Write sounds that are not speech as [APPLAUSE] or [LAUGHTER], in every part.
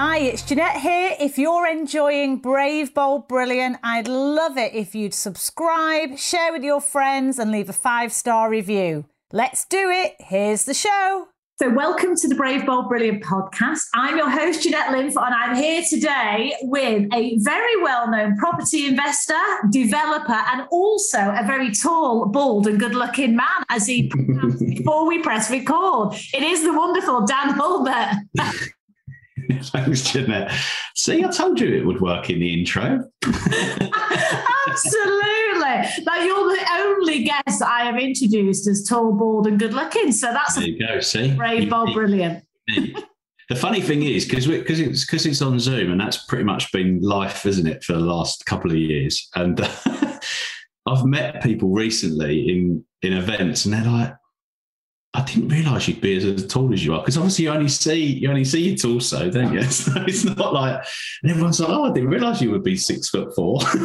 Hi, it's Jeanette here. If you're enjoying Brave, Bold, Brilliant, I'd love it if you'd subscribe, share with your friends, and leave a five star review. Let's do it. Here's the show. So, welcome to the Brave, Bold, Brilliant podcast. I'm your host, Jeanette Linf, and I'm here today with a very well known property investor, developer, and also a very tall, bald, and good looking man, as he [LAUGHS] before we press record. It is the wonderful Dan Hulbert. [LAUGHS] [LAUGHS] Thanks, Jeanette. See, I told you it would work in the intro. Absolutely. Now, you're the only guest I have introduced as tall, bald, and good looking. So that's there you go. See, brave, bold, brilliant. The funny thing is, because because it's because it's on Zoom, and that's pretty much been life, isn't it, for the last couple of years? And uh, [LAUGHS] I've met people recently in in events, and they're like, I didn't realise you'd be as, tall as you are because obviously you only see you only see your torso, don't you? [LAUGHS] So it's not like and everyone's like, oh, I didn't realise you would be six foot four. [LAUGHS] so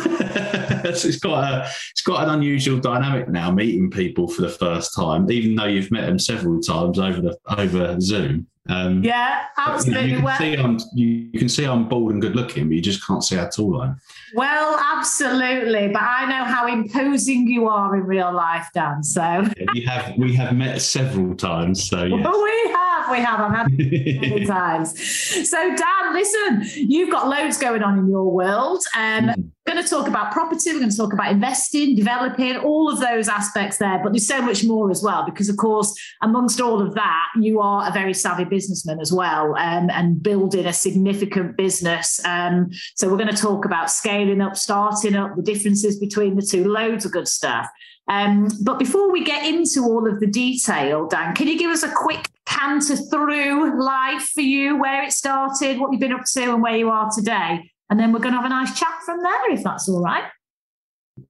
it's quite a it's quite an unusual dynamic now meeting people for the first time, even though you've met them several times over the over Zoom. Um, yeah, absolutely. You, know, you, can see I'm, you can see I'm bald and good looking, but you just can't see how tall I am. Well, absolutely. But I know how imposing you are in real life, Dan. So yeah, we have we have met several times. So [LAUGHS] yes. we have, we have. I've had many [LAUGHS] times. So Dan, listen, you've got loads going on in your world. Um, mm. We're going to talk about property. We're going to talk about investing, developing, all of those aspects there. But there's so much more as well, because of course, amongst all of that, you are a very savvy businessman as well, um, and building a significant business. Um, so we're going to talk about scaling up, starting up, the differences between the two, loads of good stuff. Um, but before we get into all of the detail, Dan, can you give us a quick canter through life for you, where it started, what you've been up to, and where you are today? And then we're going to have a nice chat from there, if that's all right.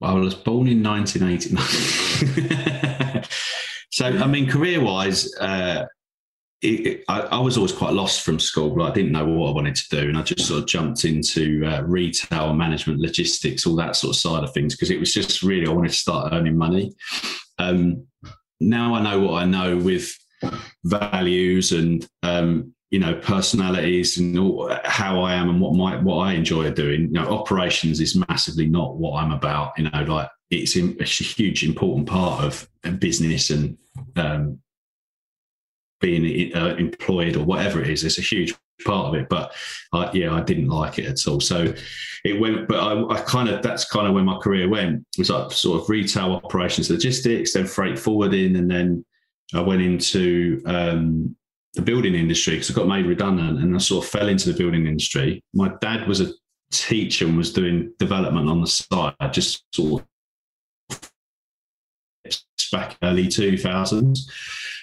I was born in 1989. [LAUGHS] so, I mean, career wise, uh, I, I, was always quite lost from school. but I didn't know what I wanted to do. And I just sort of jumped into uh, retail, management, logistics, all that sort of side of things, because it was just really, I wanted to start earning money. Um, now I know what I know with values and um, you know personalities and how I am and what my what I enjoy doing. You know, operations is massively not what I'm about. You know, like it's, a huge important part of business and um, being uh, employed or whatever it is. It's a huge part of it. But yeah, I didn't like it at all. So it went, but I, I, kind of, that's kind of where my career went. It was like sort of retail operations, logistics, then freight forwarding. And then I went into um, the building industry because I got made redundant and I sort of fell into the building industry. My dad was a teacher and was doing development on the side, just sort of back early 2000s.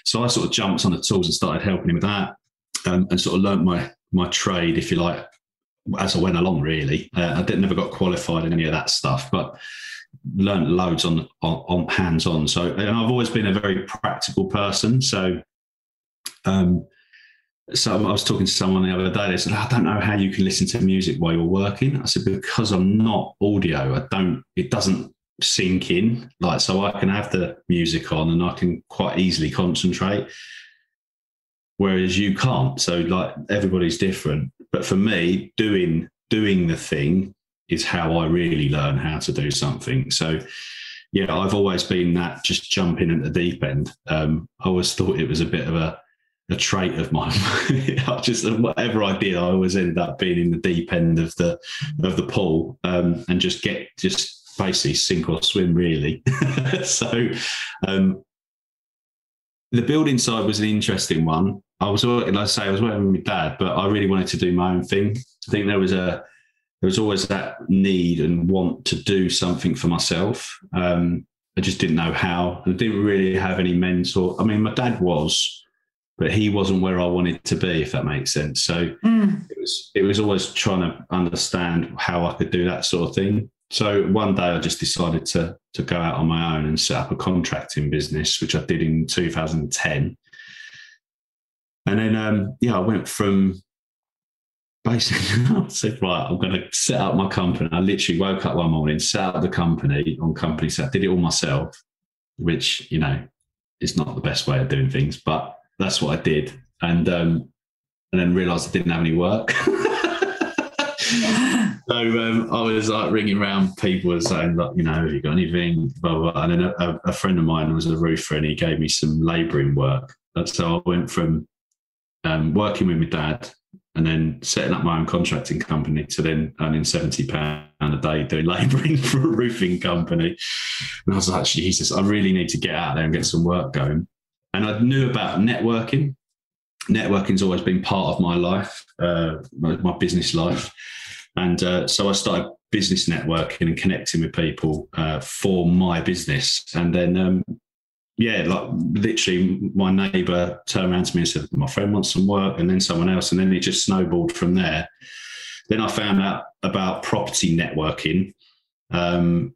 So I sort of jumped on the tools and started helping him with that um, and sort of learnt my, my trade, if you like, as I went along, really. Uh, I didn't, never got qualified in any of that stuff, but learned loads on, on, on hands on. So, and I've always been a very practical person. So um, so I was talking to someone the other day. They said, "I don't know how you can listen to music while you're working." I said, "Because I'm not audio. I don't. It doesn't sink in. Like so, I can have the music on and I can quite easily concentrate, whereas you can't. So like everybody's different. But for me, doing doing the thing is how I really learn how to do something. So." Yeah, I've always been that just jumping at the deep end. Um, I always thought it was a bit of a a trait of mine. [LAUGHS] I just whatever I did, I always ended up being in the deep end of the of the pool um, and just get just basically sink or swim really. [LAUGHS] so um, the building side was an interesting one. I was like I say, I was working with my dad, but I really wanted to do my own thing. I think there was a there was always that need and want to do something for myself. Um, I just didn't know how. I didn't really have any mentor. I mean, my dad was but he wasn't where I wanted to be, if that makes sense. So Mm. it was it was always trying to understand how I could do that sort of thing. So one day I just decided to to go out on my own and set up a contracting business, which I did in 2010. And then um, yeah, I went from basically [LAUGHS] I said, right, I'm going to set up my company. I literally woke up one morning, set up the company on Companies House, did it all myself, which you know is not the best way of doing things, but that's what I did. And um, and then realised I didn't have any work. [LAUGHS] [LAUGHS] So um, I was like ringing around people and saying, like, you know, have you got anything? Blah, blah, blah. And then a, a friend of mine was a roofer and he gave me some labouring work. So I went from um, working with my dad and then setting up my own contracting company to then earning £70 a day doing [LAUGHS] labouring for a roofing company. And I was like, Jesus, I really need to get out there and get some work going. And I knew about networking. Networking's always been part of my life, uh, my, my business life. And uh, so I started business networking and connecting with people uh, for my business. And then, um, yeah, like literally, my neighbour turned around to me and said, "My friend wants some work," and then someone else, and then it just snowballed from there. Then I found out about property networking, um,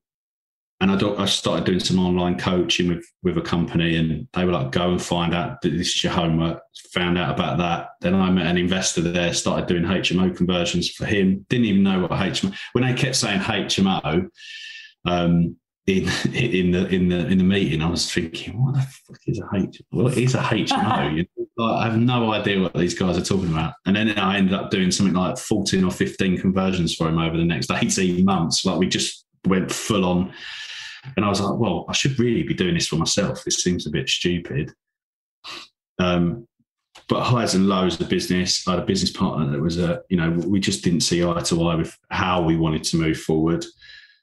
and I, do, I started doing some online coaching with with a company, and they were like, "Go and find out that this is your homework." Found out about that. Then I met an investor there, started doing HMO conversions for him. Didn't even know what HMO. When they kept saying HMO um, in [LAUGHS] in the in the in the meeting, I was thinking, "What the fuck is a H? What is a HMO?" [LAUGHS] You know, like, I have no idea what these guys are talking about. And then I ended up doing something like fourteen or fifteen conversions for him over the next [LAUGHS] eighteen months. Like we just went full on. And I was like, well, I should really be doing this for myself. This seems a bit stupid. Um, but highs and lows of business. I had a business partner that was a, you know, we just didn't see eye to eye with how we wanted to move forward.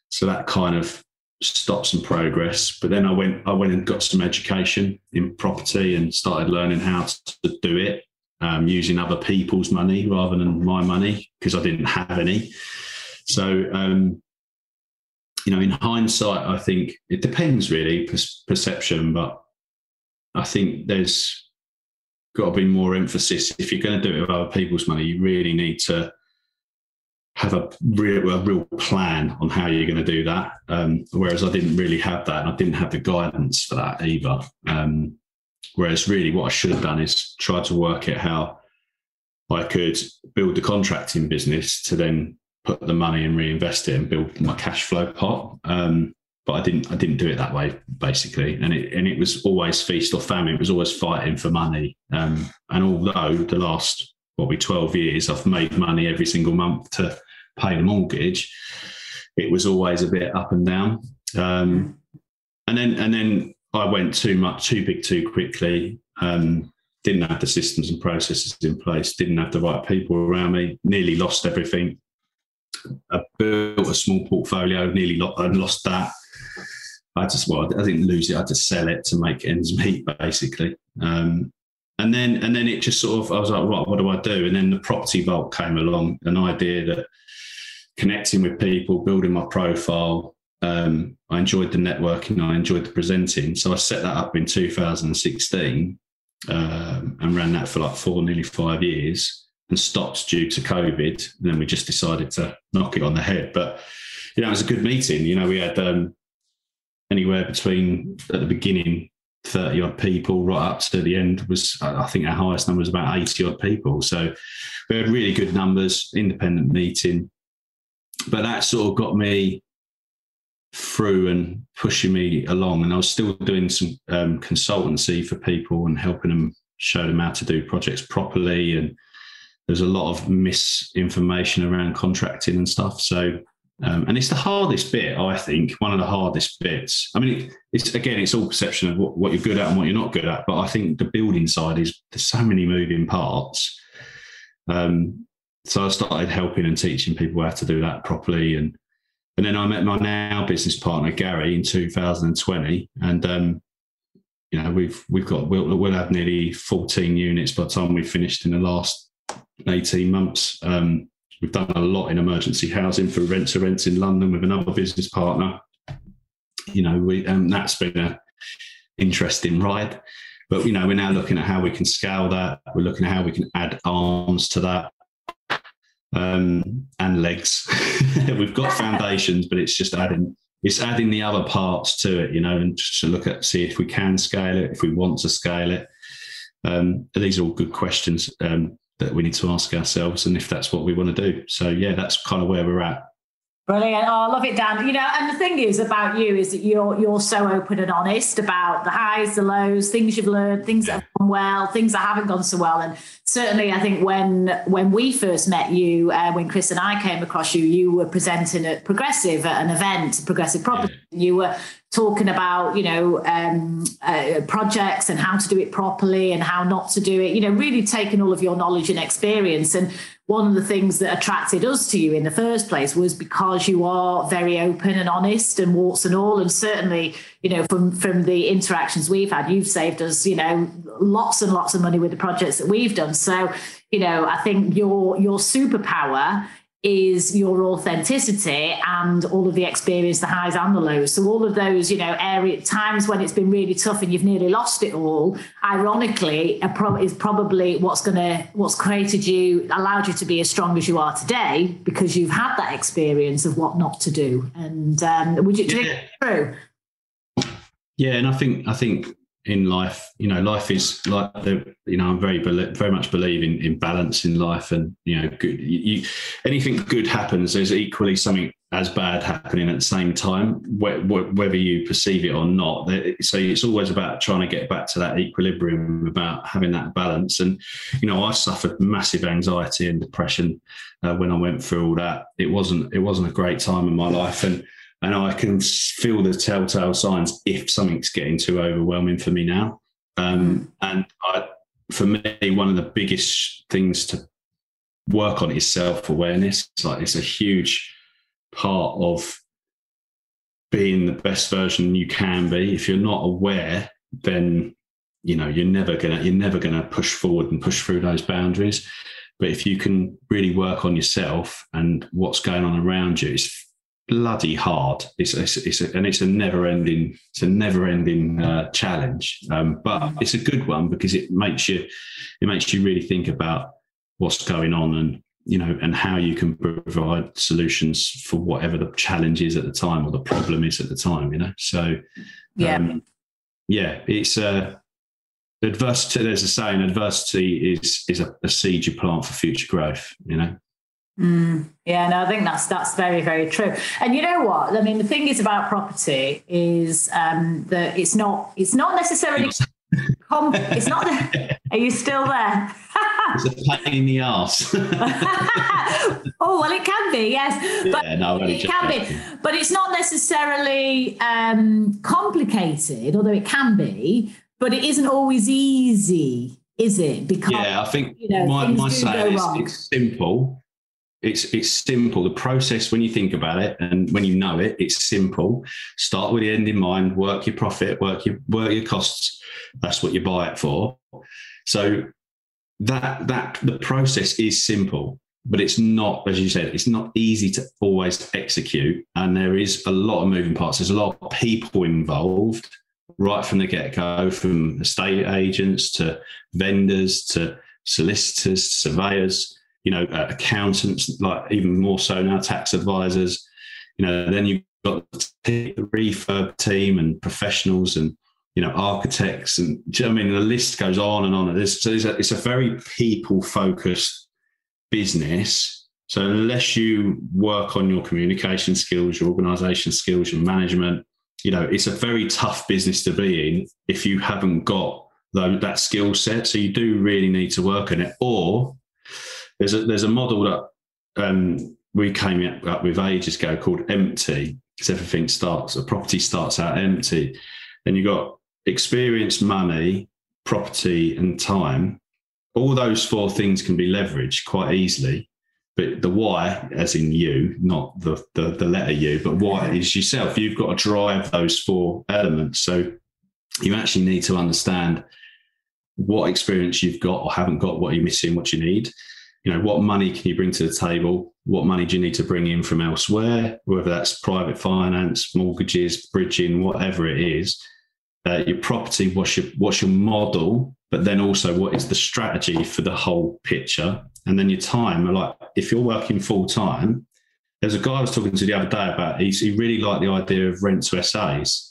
So that kind of stopped some progress. But then I went, I went and got some education in property and started learning how to do it um, using other people's money rather than my money because I didn't have any. So, um, you know, in hindsight, I think it depends really per- perception, but I think there's got to be more emphasis. If you're going to do it with other people's money, you really need to have a real, a real plan on how you're going to do that. Um, whereas I didn't really have that, and I didn't have the guidance for that either. Um, whereas really, what I should have done is try to work out how I could build the contracting business to then put the money and reinvest it and build my cash flow pot. Um, but I didn't I didn't do it that way basically, and it and it was always feast or famine. It was always fighting for money. Um, and although the last what be twelve years, I've made money every single month to pay the mortgage. It was always a bit up and down. Um, and then and then I went too much, too big, too quickly. Um, didn't have the systems and processes in place. Didn't have the right people around me. Nearly lost everything. I built a small portfolio. Nearly lo- I lost that. I just well, I didn't lose it. I had to sell it to make ends meet, basically. Um, and then and then it just sort of I was like, right, what do I do? And then the property vault came along, an idea that connecting with people, building my profile. Um, I enjoyed the networking. I enjoyed the presenting. So I set that up in 2016 um, and ran that for like four, nearly five years, and stopped due to COVID. And then we just decided to knock it on the head. But you know, it was a good meeting. You know, we had um, anywhere between at the beginning 30 odd people right up to the end was I think our highest number was about 80 odd people. So we had really good numbers, independent meeting. But that sort of got me through and pushing me along. And I was still doing some um, consultancy for people and helping them show them how to do projects properly. And there's a lot of misinformation around contracting and stuff. So um, and it's the hardest bit, I think, one of the hardest bits. I mean, it, it's again, it's all perception of what, what, you're good at and what you're not good at. But I think the building side is there's so many moving parts. Um, so I started helping and teaching people how to do that properly, and and then I met my now business partner Gary in 2020, and um, you know we've we've got we'll, we'll have nearly 14 units by the time we finished in the last 18 months. Um, We've done a lot in emergency housing for rent to rent in London with another business partner. You know, we and that's been an interesting ride. but you know, we're now looking at how we can scale that. We're looking at how we can add arms to that um, and legs. [LAUGHS] We've got foundations, but it's just adding it's adding the other parts to it, you know, and just to look at see if we can scale it, if we want to scale it. Um, these are all good questions um, that we need to ask ourselves, and if that's what we want to do. So yeah, that's kind of where we're at. Brilliant. Oh, I love it, Dan. You know, and the thing is about you is that you're you're so open and honest about the highs, the lows, things you've learned, things that have gone well, things that haven't gone so well. And certainly, I think when when we first met you, uh, when Chris and I came across you, you were presenting at Progressive at an event, Progressive Property. You were talking about you know um, uh, projects and how to do it properly and how not to do it. You know, really taking all of your knowledge and experience and one of the things that attracted us to you in the first place was because you are very open and honest and warts and all and certainly you know from from the interactions we've had you've saved us you know lots and lots of money with the projects that we've done so you know i think your your superpower is your authenticity and all of the experience, the highs and the lows. So all of those, you know, area times when it's been really tough and you've nearly lost it all, ironically, is probably what's going to what's created you, allowed you to be as strong as you are today because you've had that experience of what not to do. And um, would you think yeah. true? Yeah, and I think I think in life you know life is like the you know i'm very very much believe in, in balance in life and you know good you, anything good happens there's equally something as bad happening at the same time whether you perceive it or not. So it's always about trying to get back to that equilibrium about having that balance. And you know i suffered massive anxiety and depression uh, when i went through all that. It wasn't it wasn't a great time in my life. And and I can feel the telltale signs if something's getting too overwhelming for me now. Um, and I, for me, one of the biggest things to work on is self awareness. Like it's a huge part of being the best version you can be. If you're not aware, then you know you're never gonna you're never gonna push forward and push through those boundaries. But if you can really work on yourself and what's going on around you, it's bloody hard. It's, it's, it's a, and it's a never ending it's a never ending uh, challenge. Um, but it's a good one because it makes you it makes you really think about what's going on and you know and how you can provide solutions for whatever the challenge is at the time or the problem is at the time. You know, so yeah, um, yeah, it's uh, adversity. There's a saying: adversity is is a, a seed you plant for future growth. You know. Mm, yeah, no, I think that's that's very very true. And you know what? I mean, the thing is about property is um, that it's not it's not necessarily. [LAUGHS] Com- it's not. The, are you still there? [LAUGHS] it's a pain in the ass. [LAUGHS] oh well, it can be yes, but yeah, no, it can be. But it's not necessarily um, complicated, although it can be. But it isn't always easy, is it? Because yeah, I think you know, my, my saying is it's simple it's it's simple. The process, when you think about it and when you know it, it's simple. Start with the end in mind. Work your profit. Work your work your costs. That's what you buy it for. So that that the process is simple, but it's not, as you said, it's not easy to always execute. And there is a lot of moving parts. There's a lot of people involved right from the get go, from estate agents to vendors to solicitors, surveyors you know, uh, accountants, like even more so now, tax advisors. You know, then you've got the refurb team and professionals and you know architects and I mean the list goes on and on. So it's a, it's a very people focused business. So unless you work on your communication skills, your organisation skills, your management, you know, it's a very tough business to be in if you haven't got that skill set. So you do really need to work on it, or there's a there's a model that um, we came up with ages ago called empty because everything starts a property starts out empty. And you've got experience money property and time. All those four things can be leveraged quite easily but the why as in you not the, the the letter u but why is yourself. You've got to drive those four elements. So you actually need to understand what experience you've got or haven't got what you're missing what you need you know, what money can you bring to the table? What money do you need to bring in from elsewhere, whether that's private finance, mortgages, bridging, whatever it is. uh, your property, what's your what's your model, but then also what is the strategy for the whole picture, and then your time. Like if you're working full time, there's a guy I was talking to the other day about. He's, he really liked the idea of rent to SAs,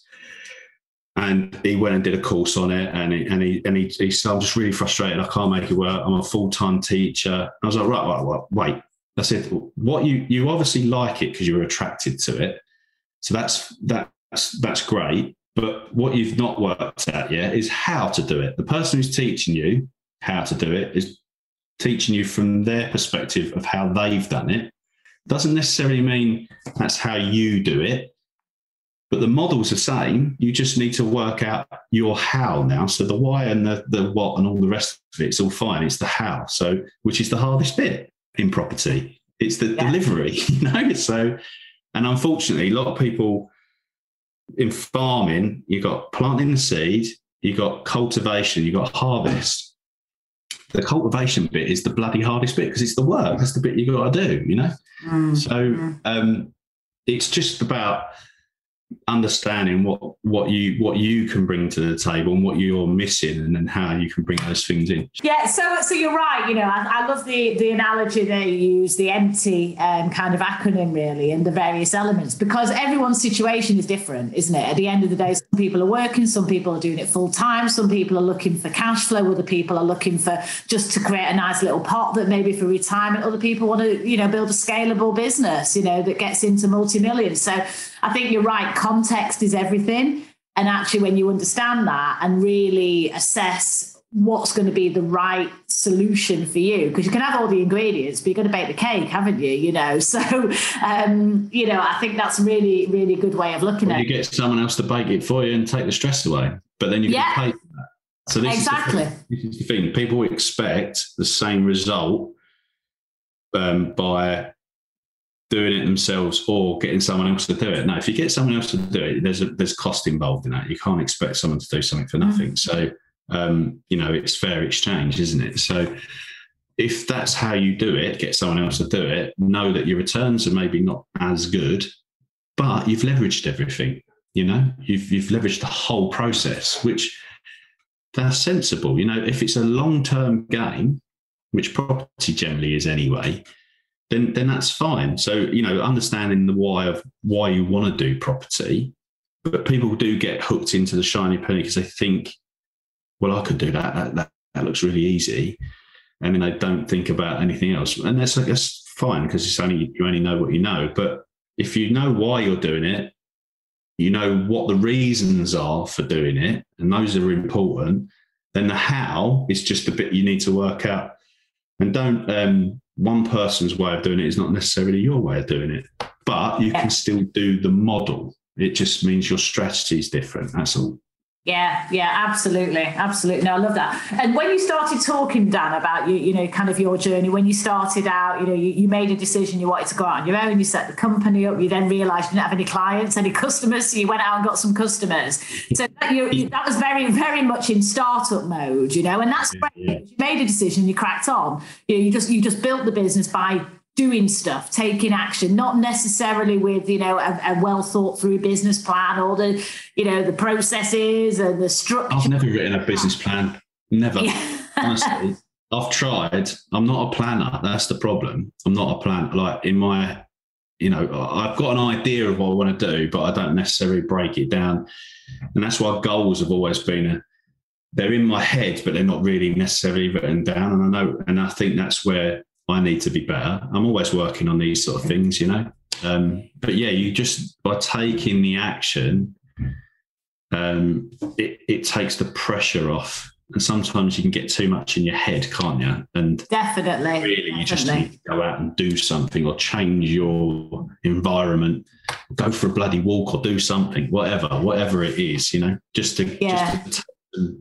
and he went and did a course on it. And he and he and he, he said, "I'm just really frustrated. I can't make it work. I'm a full time teacher." I was like, "Right, right, right, wait." I said, "What you you obviously like it because you were attracted to it, so that's that's that's great." But what you've not worked out yet is how to do it. The person who's teaching you how to do it is teaching you from their perspective of how they've done it. Doesn't necessarily mean that's how you do it, but the model's are the same. You just need to work out your how now. So the why and the, the what and all the rest of it, it's all fine. It's the how. So which is the hardest bit in property. It's the yeah. delivery, [LAUGHS] you know. So and unfortunately, a lot of people in farming, you've got planting the seed, you've got cultivation, you've got harvest. The cultivation bit is the bloody hardest bit because it's the work. That's the bit you've got to do, you know. Mm. So mm. um, it's just about understanding what what you what you can bring to the table and what you're missing and then how you can bring those things in. Yeah so so you're right you know i, I love the the analogy that you use the empty um, kind of acronym really and the various elements because everyone's situation is different isn't it? At the end of the day some people are working some people are doing it full time some people are looking for cash flow other people are looking for just to create a nice little pot that maybe for retirement other people want to you know build a scalable business you know that gets into multi-millions. So I think you're right. Context is everything. And actually, when you understand that and really assess what's going to be the right solution for you, because you can have all the ingredients, but you're going to bake the cake, haven't you? You know, [LAUGHS] so um, you know, I think that's really, really good way of looking well, at it. You get someone else to bake it for you and take the stress away, but then you yeah. for that. So this exactly. Is this is the thing. People expect the same result um, by doing it themselves or getting someone else to do it. Now, if you get someone else to do it, there's a, there's cost involved in that. You can't expect someone to do something for mm. nothing. So, um, you know, it's fair exchange, isn't it? So, if that's how you do it, get someone else to do it. Know that your returns are maybe not as good, but you've leveraged everything. You know, you've you've leveraged the whole process, which that's sensible. You know, if it's a long term game, which property generally is anyway, then then that's fine. So you know, understanding the why of why you want to do property, but people do get hooked into the shiny penny because they think, well, I could do that. That that, that looks really easy, and then they don't think about anything else. And that's that's fine because it's only you only know what you know. But if you know why you're doing it, you know what the reasons are for doing it, and those are important. Then the how is just a bit you need to work out, and don't um, one person's way of doing it is not necessarily your way of doing it, but you yeah. can still do the model. It just means your strategy is different. That's all. Yeah, yeah, absolutely, absolutely. No, I love that. And when you started talking, Dan, about you, you know, kind of your journey, when you started out, you know, you, you made a decision you wanted to go out on your own, you set the company up, you then realised you didn't have any clients, any customers, so you went out and got some customers. So that, you, that was very, very much in startup mode, you know, and that's great. Yeah. You made a decision, you cracked on. You know, you just you just built the business by doing stuff, taking action, not necessarily with, you know, a, a, well thought through business plan or the, you know, the processes and the structure. I've never written a business plan. Never. Yeah. Honestly. I've tried. I'm not a planner. That's the problem. I'm not a planner. Like in my, you know, I've got an idea of what I want to do, but I don't necessarily break it down. And that's why goals have always been a, they're in my head, but they're not really necessarily written down. And I know, and I think that's where I need to be better. I'm always working on these sort of things, you know. Um, but yeah, you just by taking the action, um, it, it takes the pressure off. And sometimes you can get too much in your head, can't you? And definitely, really, definitely. you just need to go out and do something or change your environment, go for a bloody walk or do something, whatever, whatever it is, you know, just to, yeah. just to,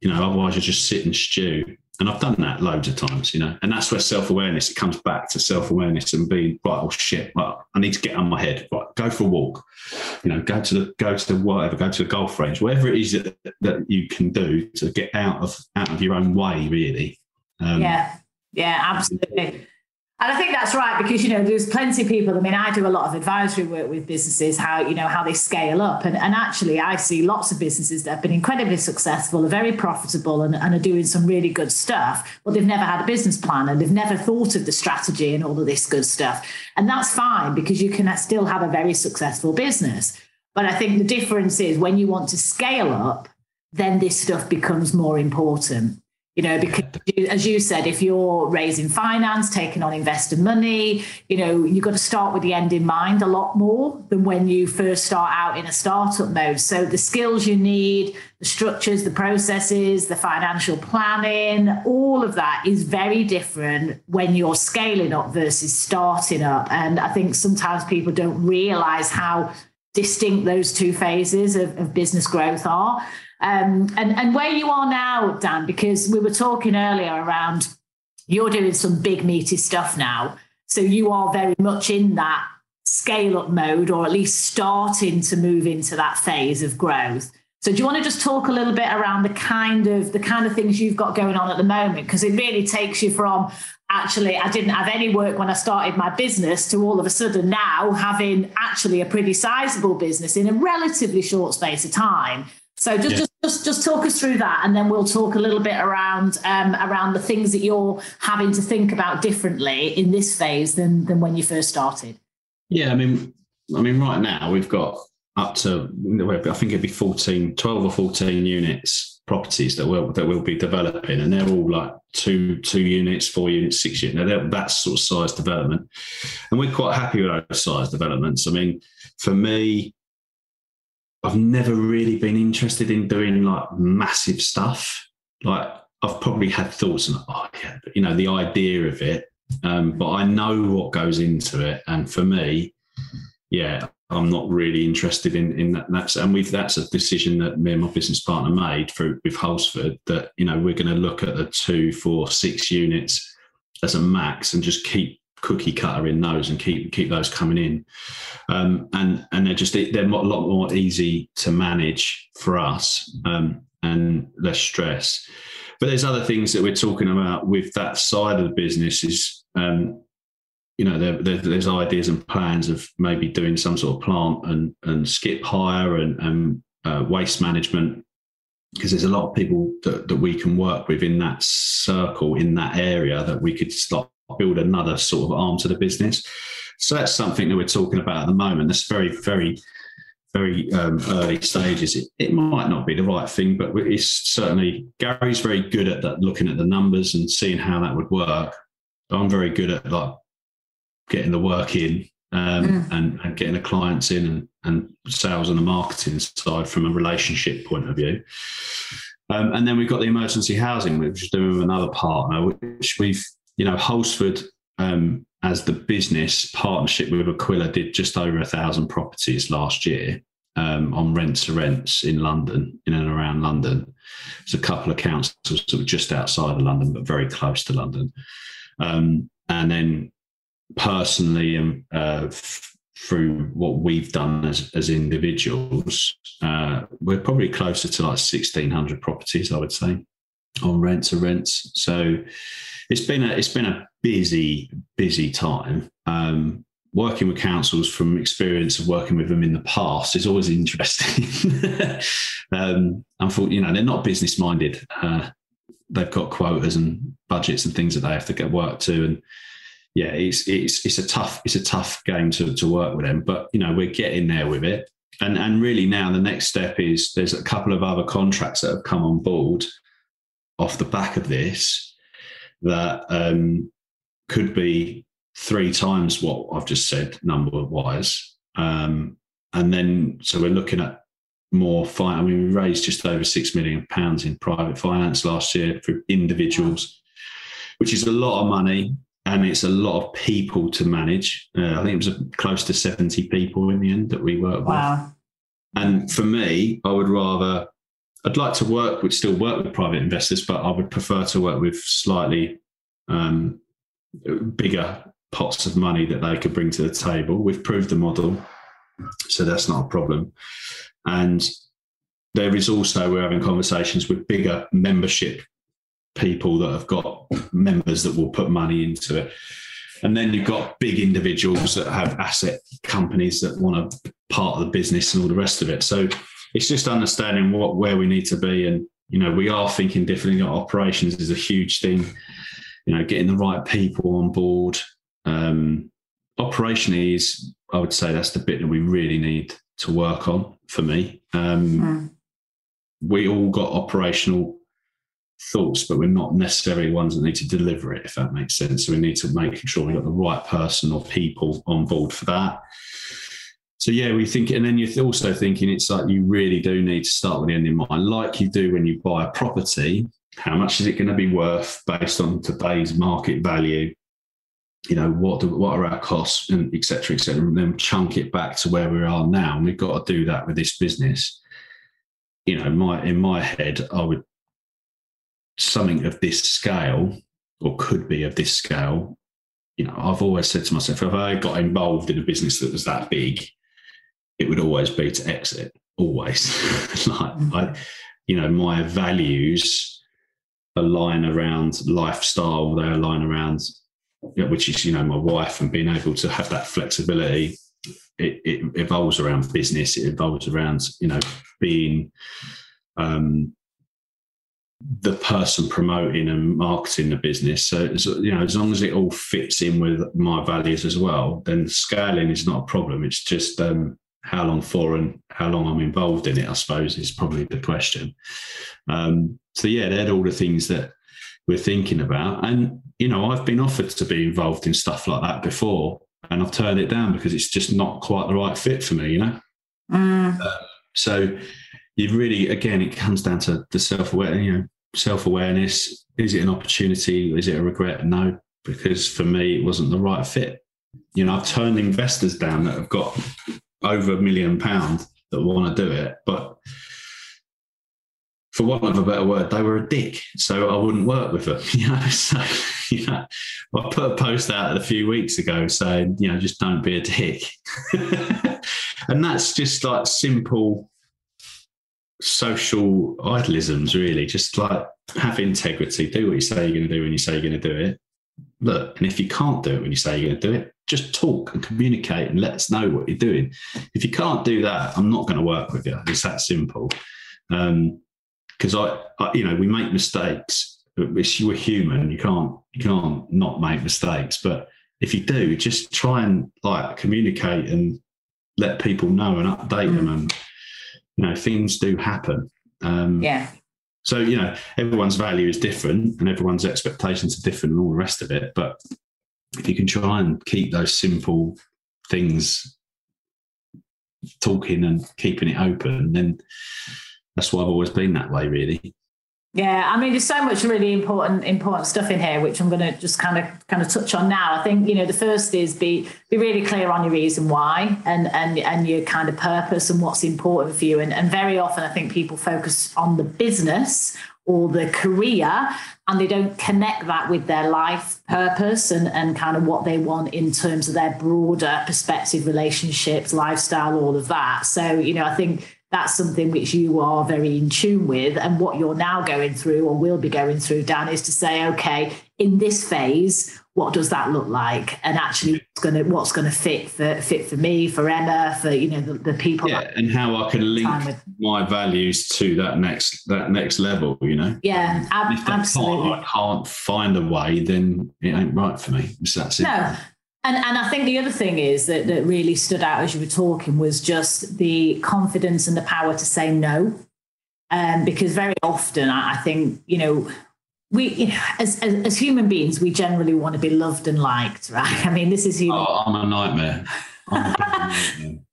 you know, otherwise you just sit and stew and I've done that loads of times, you know, and that's where self awareness, it comes back to self awareness and being, right, oh shit, well, I need to get on my head, right, go for a walk, you know, go to the, go to whatever, go to the golf range, whatever it is that, that you can do to get out of, out of your own way, really. Um, yeah, yeah, absolutely. And I think that's right because you know there's plenty of people. I mean, I do a lot of advisory work with businesses, how you know how they scale up, and, and actually I see lots of businesses that have been incredibly successful, are very profitable, and, and are doing some really good stuff, but they've never had a business plan and they've never thought of the strategy and all of this good stuff, and that's fine because you can still have a very successful business. But I think the difference is when you want to scale up, then this stuff becomes more important you know because as you said if you're raising finance taking on investor money you know you've got to start with the end in mind a lot more than when you first start out in a startup mode. So the skills you need the structures the processes the financial planning all of that is very different when you're scaling up versus starting up. And i think sometimes people don't realize how distinct those two phases of, of business growth are um, and, and where you are now, Dan, because we were talking earlier around you're doing some big meaty stuff now. So you are very much in that scale up mode, or at least starting to move into that phase of growth. So do you want to just talk a little bit around the kind of the kind of things you've got going on at the moment? Because it really takes you from actually I didn't have any work when I started my business to all of a sudden now having actually a pretty sizable business in a relatively short space of time. So just, yeah. just just just talk us through that, and then we'll talk a little bit around um, around the things that you're having to think about differently in this phase than than when you first started. Yeah, I mean, I mean, right now we've got up to I think it'd be 14, 12 or 14 units properties that will that we'll be developing, and they're all like two two units, four units, six units. Now that's sort of size development, and we're quite happy with those size developments. I mean, for me, I've never really been interested in doing like massive stuff. Like I've probably had thoughts and oh yeah, you know, the idea of it. Um, but I know what goes into it. And for me, yeah, I'm not really interested in in that. That's and we've that's a decision that me and my business partner made for with Holsford that you know we're going to look at the two, four, six units as a max and just keep cookie cutter in those and keep keep those coming in. Um, and and they're just they're a lot more easy to manage for us um, and less stress. But there's other things that we're talking about with that side of the business is. Um, you know, there, there, there's ideas and plans of maybe doing some sort of plant and, and skip hire and, and uh, waste management because there's a lot of people that, that we can work with in that circle in that area that we could start build another sort of arm to the business. So that's something that we're talking about at the moment. That's very, very, very um, early stages. It, it, might not be the right thing, but it's certainly Gary's very good at that, looking at the numbers and seeing how that would work. I'm very good at like getting the work in um, mm. and, and, getting the clients in and, and, sales and the marketing side from a relationship point of view. Um, and then we've got the emergency housing, which is doing with another partner, which we've you know, Holsford um, as the business partnership with Aquila did just over a thousand properties last year um, on rent to rents in London, in and around London. There's a couple of councils sort of just outside of London, but very close to London. Um, and then personally, and uh, f- through what we've done as, as individuals, uh, we're probably closer to like 1,600 properties, I would say, on rent to rents. So it's been a it's been a busy busy time. Um, working with councils from experience of working with them in the past is always [LAUGHS] interesting. um, unfortunately, you know, they're not business minded. Uh, they've got quotas and budgets and things that they have to get work to, and yeah, it's it's it's a tough it's a tough game to to work with them. But you know, we're getting there with it. And and really now the next step is there's a couple of other contracts that have come on board off the back of this that um, could be three times what I've just said number wise. Um, and then, so we're looking at more fine. I mean, we raised just over six million pounds in private finance last year for individuals, which is a lot of money and it's a lot of people to manage. Uh, I think it was close to 70 people in the end that we worked wow. with. And for me, I would rather I'd like to work with still work with private investors, but I would prefer to work with slightly um, bigger pots of money that they could bring to the table. We've proved the model, so that's not a problem. And there is also we're having conversations with bigger membership people that have got members that will put money into it. and then you've got big individuals that have asset companies that want to part of the business and all the rest of it. So it's just understanding what where we need to be, and you know, we are thinking differently. Our Operations is a huge thing. You know, getting the right people on board. Um, operationally is, I would say, that's the bit that we really need to work on for me. Um, mm. We all got operational thoughts, but we're not necessarily ones that need to deliver it, if that makes sense. So we need to make sure we've got the right person or people on board for that. So yeah, we think, and then you're also thinking it's like you really do need to start with the end in mind, like you do when you buy a property. How much is it going to be worth based on today's market value? You know what? Do, what are our costs, and etc. etc. and then chunk it back to where we are now. And we've got to do that with this business. You know, my in my head, I would something of this scale or could be of this scale, you know, I've always said to myself, if I got involved in a business that was that big, it would always be to exit, always. [LAUGHS] like, mm-hmm. I, you know, my values align around lifestyle, they align around, which is, you know, my wife and being able to have that flexibility. It, it evolves around business, it evolves around, you know, being um, the person promoting and marketing the business. So, so, you know, as long as it all fits in with my values as well, then scaling is not a problem. It's just um, how long for and how long I'm involved in it. I suppose is probably the question. Um, so yeah, they're all the things that we're thinking about. And you know, I've been offered to be involved in stuff like that before, and I've turned it down because it's just not quite the right fit for me. You know. Mm. Uh, so you really, again, it comes down to the self aware. You know, self awareness. Is it an opportunity? Is it a regret? No, because for me, it wasn't the right fit. You know, I've turned investors down that have got over a million pounds that want to do it, but for want of a better word, they were a dick, so I wouldn't work with them. [LAUGHS] You know, so you know, I put a post out a few weeks ago saying, you know, just don't be a dick, [LAUGHS] and that's just like simple social idealisms, really. Just like have integrity, do what you say you're going to do when you say you're going to do it. Look, and if you can't do it when you say you're going to do it, just talk and communicate and let us know what you're doing. If you can't do that, I'm not going to work with you. It's that simple. Because um, I, I, you know, we make mistakes. You are human. You can't, you can't not make mistakes. But if you do, just try and like communicate and let people know and update mm. them and you know things do happen. Um, yeah. so you know everyone's value is different and everyone's expectations are different and all the rest of it but if you can try and keep those simple things talking and keeping it open then that's why i've always been that way really yeah, I mean, there's so much really important important stuff in here, which I'm going to just kind of kind of touch on now. I think you know the first is be be really clear on your reason why and and and your kind of purpose and what's important for you. And and very often, I think people focus on the business or the career and they don't connect that with their life purpose and, and kind of what they want in terms of their broader perspective relationships lifestyle all of that so you know i think that's something which you are very in tune with. And what you're now going through or will be going through, Dan, is to say, okay, in this phase, what does that look like? And actually what's gonna what's gonna fit for fit for me, for Emma, for you know, the, the people Yeah, and how I can link my values to that next that next level, you know? Yeah, ab- if absolutely. I can't find a way, then it ain't right for me. So that's it. No. And, and I think the other thing is that, that really stood out as you were talking was just the confidence and the power to say no. Um, because very often I think, you know, we, you know, as, as, as human beings, we generally want to be loved and liked, right? [LAUGHS] I mean, this is human. Oh, I'm a nightmare. [LAUGHS]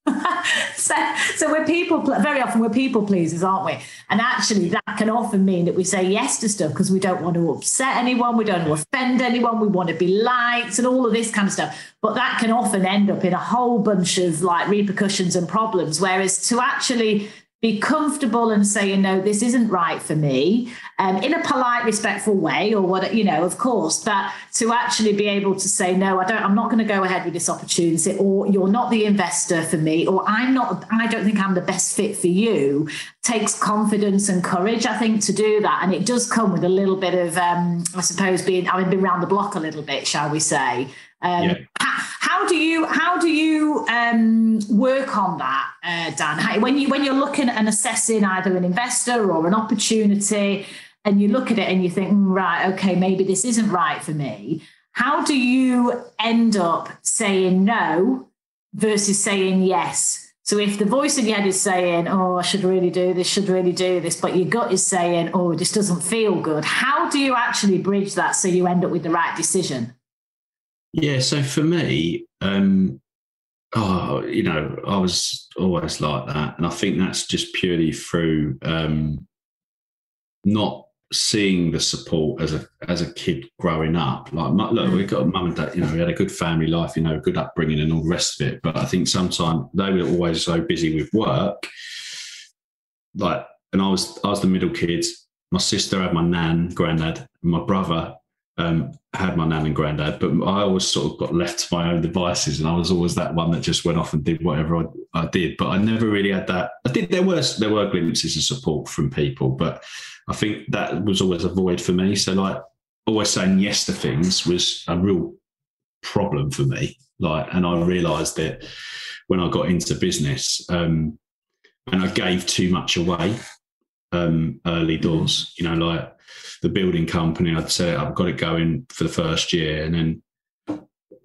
so, so we're people very often we're people pleasers aren't we? And actually that can often mean that we say yes to stuff because we don't want to upset anyone we don't want to offend anyone we want to be liked and all of this kind of stuff. But that can often end up in a whole bunch of like repercussions and problems. Whereas to actually be comfortable and saying no this isn't right for me um, in a polite respectful way or what you know of course but to actually be able to say no i don't i'm not going to go ahead with this opportunity or you're not the investor for me or i'm not i don't think i'm the best fit for you takes confidence and courage i think to do that and it does come with a little bit of um, i suppose being having been around the block a little bit shall we say Um, Yeah. How, do you how do you um, work on that, uh, Dan? How, when you when you're looking and assessing either an investor or an opportunity, and you look at it and you think, "Mm, right, okay, maybe this isn't right for me. How do you end up saying no versus saying yes? So if the voice in your head is saying, "Oh, I should really do this, should really do this," but your gut is saying, "Oh, this doesn't feel good," how do you actually bridge that so you end up with the right decision? Yeah, so for me, um, oh, you know, I was always like that, and I think that's just purely through um, not seeing the support as a as a kid growing up. Like, look, we got mum and dad. You know, we had a good family life. You know, good upbringing and all the rest of it. But I think sometimes they were always so busy with work. Like, and I was I was the middle kid. My sister had my nan, granddad, and my brother um, had my nan and granddad, but I always sort of got left to my own devices, and I was always that one that just went off and did whatever I, I did. But I never really had that. I did. There were there were glimpses of support from people, but I think that was always a void for me. So like always saying yes to things was a real problem for me. Like, and I realised that when I got into business, um, and I gave too much away um, early doors. You know, like the building company, I'd set it up, got it going for the first year, and then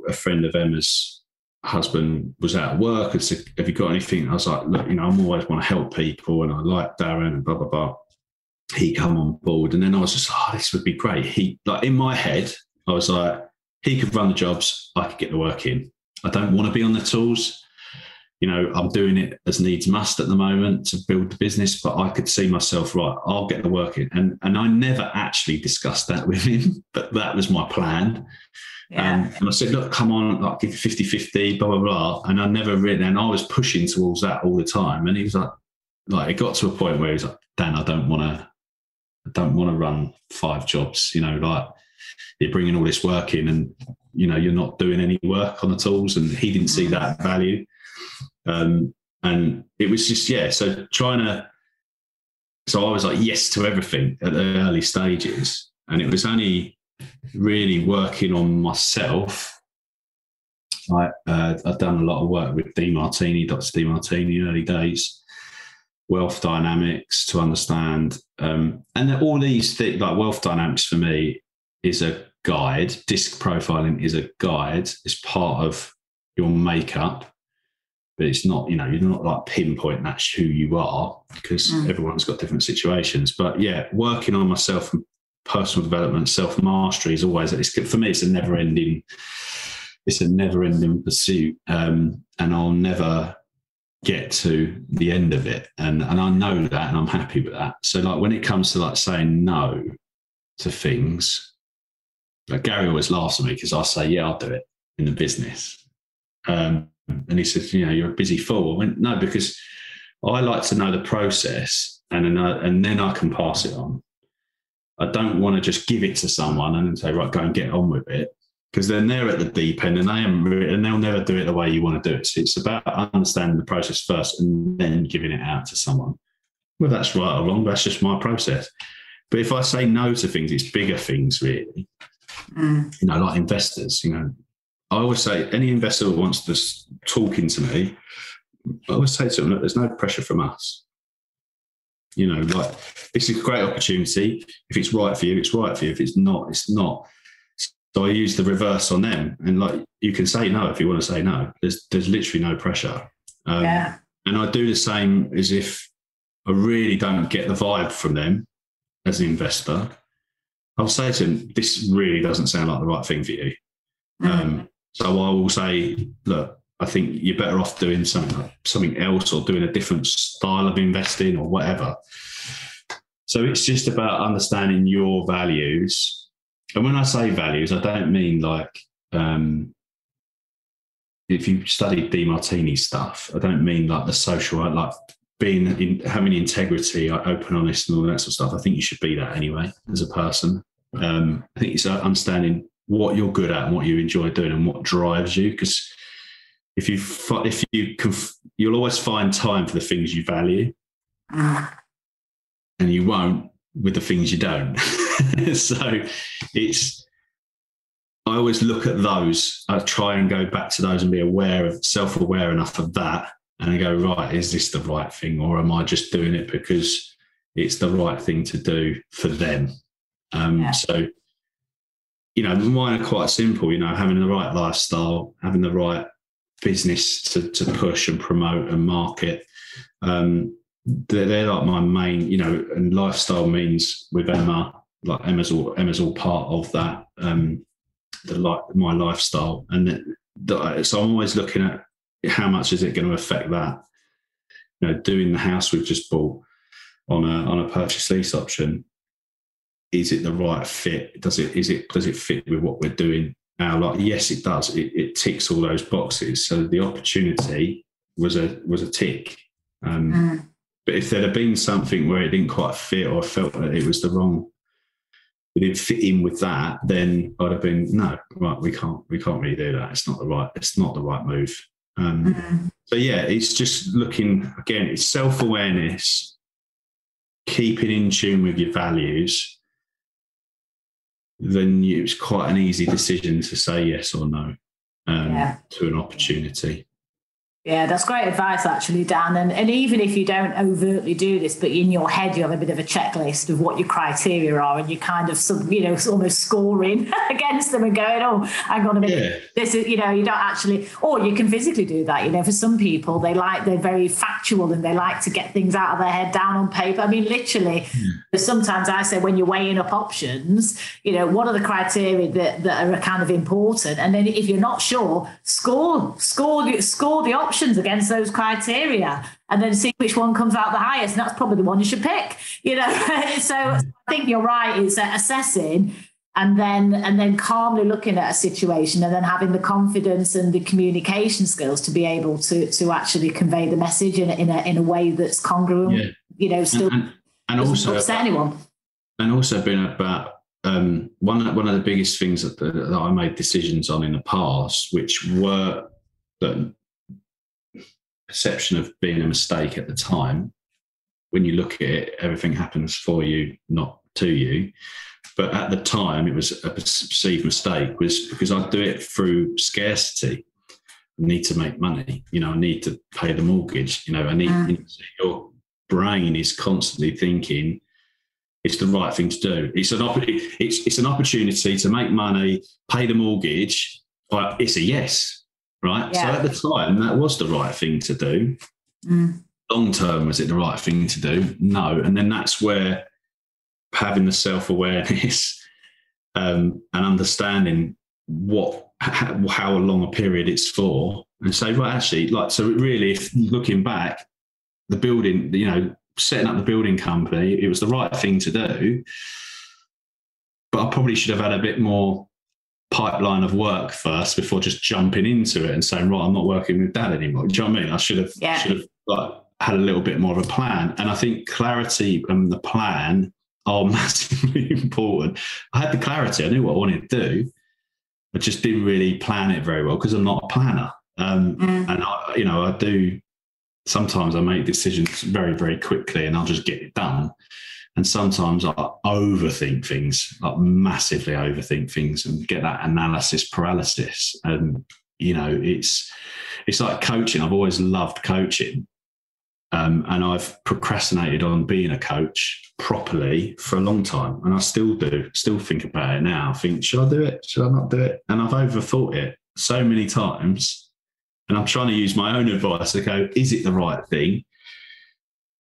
a friend of Emma's husband was out of work and said, "Have you got anything?" I was like, "Look, you know, I'm always want to help people, and I like Darren and blah blah blah." He come on board, and then I was just, "Oh, this would be great." He like in my head, I was like, "He could run the jobs, I could get the work in. I don't want to be on the tools." You know, I'm doing it as needs must at the moment to build the business, but I could see myself, right, I'll get the work in. And and I never actually discussed that [LAUGHS] with him, but that was my plan. Um, and I said, look, come on, like give you 50 50, blah, blah, blah. And I never really, and I was pushing towards that all the time. And he was like, like, it got to a point where he was like, Dan, I don't want to, I don't want to run five jobs, you know, like you're bringing all this work in and, you know, you're not doing any work on the tools. And he didn't see that value. Um, and it was just, yeah. So trying to, so I was like, yes to everything at the early stages. And it was only really working on myself. I, uh, I've done a lot of work with Demartini, Dr. Demartini, early days, wealth dynamics to understand. Um, and all these things, like wealth dynamics for me, is a guide. Disc profiling is a guide, it's part of your makeup but it's not, you know, you're not like pinpoint that's who you are because Mm. everyone's got different situations. But yeah, working on myself personal development, self mastery is always, it's, for me, it's a never ending, it's a never ending pursuit. Um, and I'll never get to the end of it. And, and I know that and I'm happy with that. So like when it comes to like saying no to things, like Gary always laughs at me because I say, yeah, I'll do it in the business. Um, and he said, you know, you're a busy fool. I went, no, because I like to know the process and then I, and then I can pass it on. I don't want to just give it to someone and then say, right, go and get on with it. Because then they're at the deep end and they and they'll never do it the way you want to do it. So it's about understanding the process first and then giving it out to someone. Well, that's right or wrong. That's just my process. But if I say no to things, it's bigger things, really. Mm. You know, like investors. You know, I always say any investor that wants to talking to me, I always say to them, look, there's no pressure from us. You know, like this is a great opportunity. If it's right for you, it's right for you. If it's not, it's not. So I use the reverse on them, and like you can say no if you want to say no. There's there's literally no pressure. Um, yeah. and I do the same as if I really don't get the vibe from them as an investor. I'll say to them, this really doesn't sound like the right thing for you. Mm. Um, so I will say, look, I think you're better off doing something something else or doing a different style of investing or whatever. So it's just about understanding your values. And when I say values, I don't mean like um, if you study Demartini stuff, I don't mean like the social, like being in, having integrity, like open, honest, and all that sort of stuff. I think you should be that anyway as a person. Um, I think it's understanding what you're good at and what you enjoy doing and what drives you. Because if you if you can, you'll always find time for the things you value, Mm. and you won't with the things you don't. [LAUGHS] so it's I always look at those. I try and go back to those and be aware of self aware enough of that and go, right, is this the right thing? Or am I just doing it because it's the right thing to do for them? Um, yeah. So, you know, mine are quite simple, you know, having the right lifestyle, having the right business to, to push and promote and market. Um, they're, they're like my main, you know, and lifestyle means with Emma, like Emma's all, Emma's all part of that. Um, the like my lifestyle, and so I'm always looking at how much is it going to affect that. You know, doing the house we've just bought on a on a purchase lease option. Is it the right fit? Does it is it does it fit with what we're doing now? Like yes, it does. It, it ticks all those boxes. So the opportunity was a was a tick. Um, mm. But if there'd have been something where it didn't quite fit or I felt that it was the wrong we didn't fit in with that, then I'd have been no, right, we can't, we can't really do that. It's not the right, it's not the right move. Um, mm-hmm. So yeah, it's just looking again. It's self awareness, keeping in tune with your values. Then it's quite an easy decision to say yes or no um, yeah. to an opportunity. Yeah, that's great advice, actually, Dan. And, and even if you don't overtly do this, but in your head you have a bit of a checklist of what your criteria are, and you kind of, sub, you know, almost scoring [LAUGHS] against them and going, "Oh, hang on a minute, yeah. this is," you know, you don't actually, or you can physically do that. You know, for some people, they like they're very factual and they like to get things out of their head down on paper. I mean, literally, mm. sometimes I say when you're weighing up options, you know, what are the criteria that, that are kind of important, and then if you're not sure, score, score, score the option options against those criteria and then see which one comes out the highest. And that's probably the one you should pick, you know. [LAUGHS] so I think you're right, it's assessing and then and then calmly looking at a situation and then having the confidence and the communication skills to be able to to actually convey the message in a, in a, in a way that's congruent, yeah. you know, still and, and, and also upset anyone. And also been about um, one one of the biggest things that, that I made decisions on in the past, which were that perception of being a mistake at the time. When you look at it, everything happens for you, not to you. But at the time, it was a perceived mistake, was because I do it through scarcity. I need to make money. You know, I need to pay the mortgage. You know, I need mm. you know, your brain is constantly thinking it's the right thing to do. It's an op- it's it's an opportunity to make money, pay the mortgage. But it's a yes right? Yeah. So at the time, that was the right thing to do. Mm. Long term, was it the right thing to do? No. And then that's where having the self awareness [LAUGHS] um, and understanding what how, how long a period it's for, and say, well, actually, like, so really, if looking back, the building, you know, setting up the building company, it was the right thing to do. But I probably should have had a bit more pipeline of work first before just jumping into it and saying, right, I'm not working with dad anymore. Do you know what I mean? I should have yeah. should have like had a little bit more of a plan. And I think clarity and the plan are [LAUGHS] massively important. I had the clarity, I knew what I wanted to do. I just didn't really plan it very well because I'm not a planner. Um, mm. And I, you know, I do sometimes I make decisions very, very quickly and I'll just get it done. And sometimes I overthink things, like massively overthink things, and get that analysis paralysis. And you know, it's it's like coaching. I've always loved coaching, um, and I've procrastinated on being a coach properly for a long time, and I still do. Still think about it now. I think, should I do it? Should I not do it? And I've overthought it so many times, and I'm trying to use my own advice to go: Is it the right thing?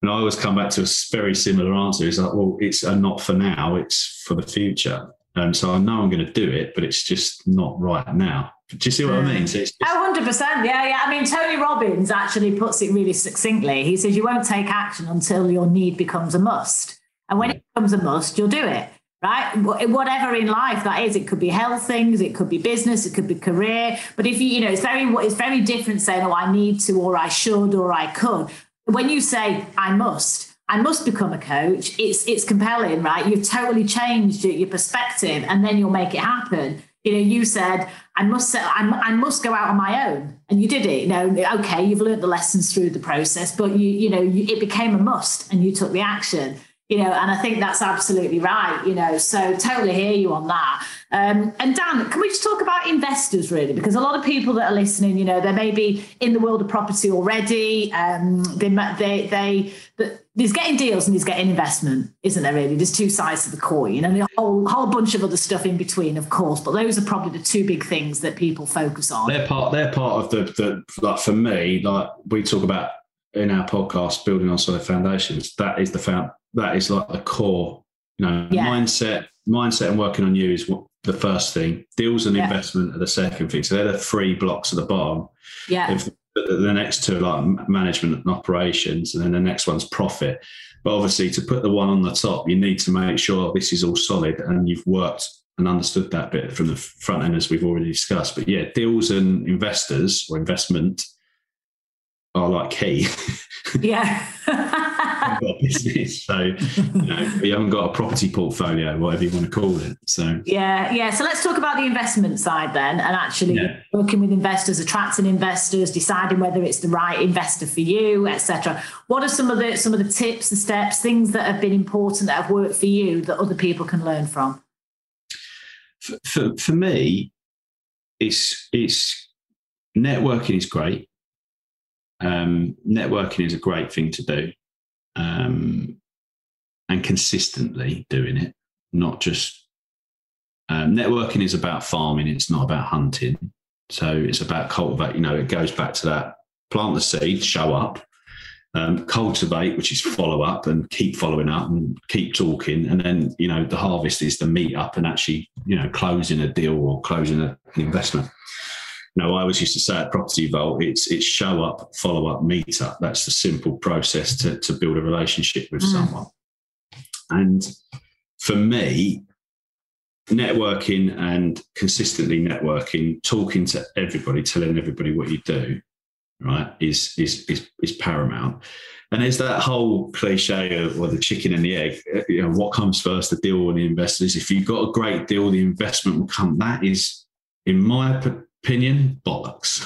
And I always come back to a very similar answer. It's like, well, it's a not for now, it's for the future. Um, so I know I'm going to do it, but it's just not right now. Do you see what I mean? So just- oh, 100%. Yeah, yeah. I mean, Tony Robbins actually puts it really succinctly. He says, you won't take action until your need becomes a must. And when it becomes a must, you'll do it right whatever in life that is it could be health things it could be business it could be career but if you you know it's very it's very different saying oh i need to or i should or i could when you say I must, I must become a coach, it's it's compelling, right? You've totally changed your, perspective, and then you'll make it happen. You know, you said I must I, must go out on my own, and you did it. You know, okay, you've learned the lessons through the process, but you you know you, it became a must, and you took the action. You know, and I think that's absolutely right, you know, so totally hear you on that. Um, and Dan, can we just talk about investors really? Because a lot of people that are listening, you know, they may be in the world of property already. Um, they, they, they, there's getting deals and there's getting investment, isn't there really? There's two sides to the coin and a whole, whole bunch of other stuff in between, of course, but those are probably the two big things that people focus on. They're part, they're part of the, the like for me, like we talk about in our podcast, building on solid foundations, that is the found that is like the core, you know, yeah. mindset, mindset and working on you is what the first thing. Deals and yeah. investment are the second thing. So they're the three blocks at the bottom. Yeah. If the next two are like management and operations, and then the next one's profit. But obviously, to put the one on the top, you need to make sure this is all solid and you've worked and understood that bit from the front end, as we've already discussed. But yeah, deals and investors or investment are like key. [LAUGHS] Yeah. [LAUGHS] got a business, so you know, [LAUGHS] we haven't got a property portfolio, whatever you want to call it. So yeah, yeah. So let's talk about the investment side then, and actually yeah. working with investors, attracting investors, deciding whether it's the right investor for you, etc. What are some of the some of the tips, the steps, things that have been important that have worked for you that other people can learn from? For, for, for me, it's it's networking is great um, networking is a great thing to do um, and consistently doing it, not just um, networking is about farming, it's not about hunting. So it's about cultivate, you know, it goes back to that plant the seed, show up, um, cultivate, which is follow up and keep following up and keep talking. And then, you know, the harvest is the meet up and actually, you know, closing a deal or closing a, an investment. No, I always used to say at Property Vault, it's it's show up, follow up, meet up. That's the simple process to, to build a relationship with mm. someone. And for me, networking and consistently networking, talking to everybody, telling everybody what you do, right, is is is, is paramount. And there's that whole cliche of well, the chicken and the egg. You know, what comes first, the deal or the investors? If you've got a great deal, the investment will come. That is, in my opinion, bollocks.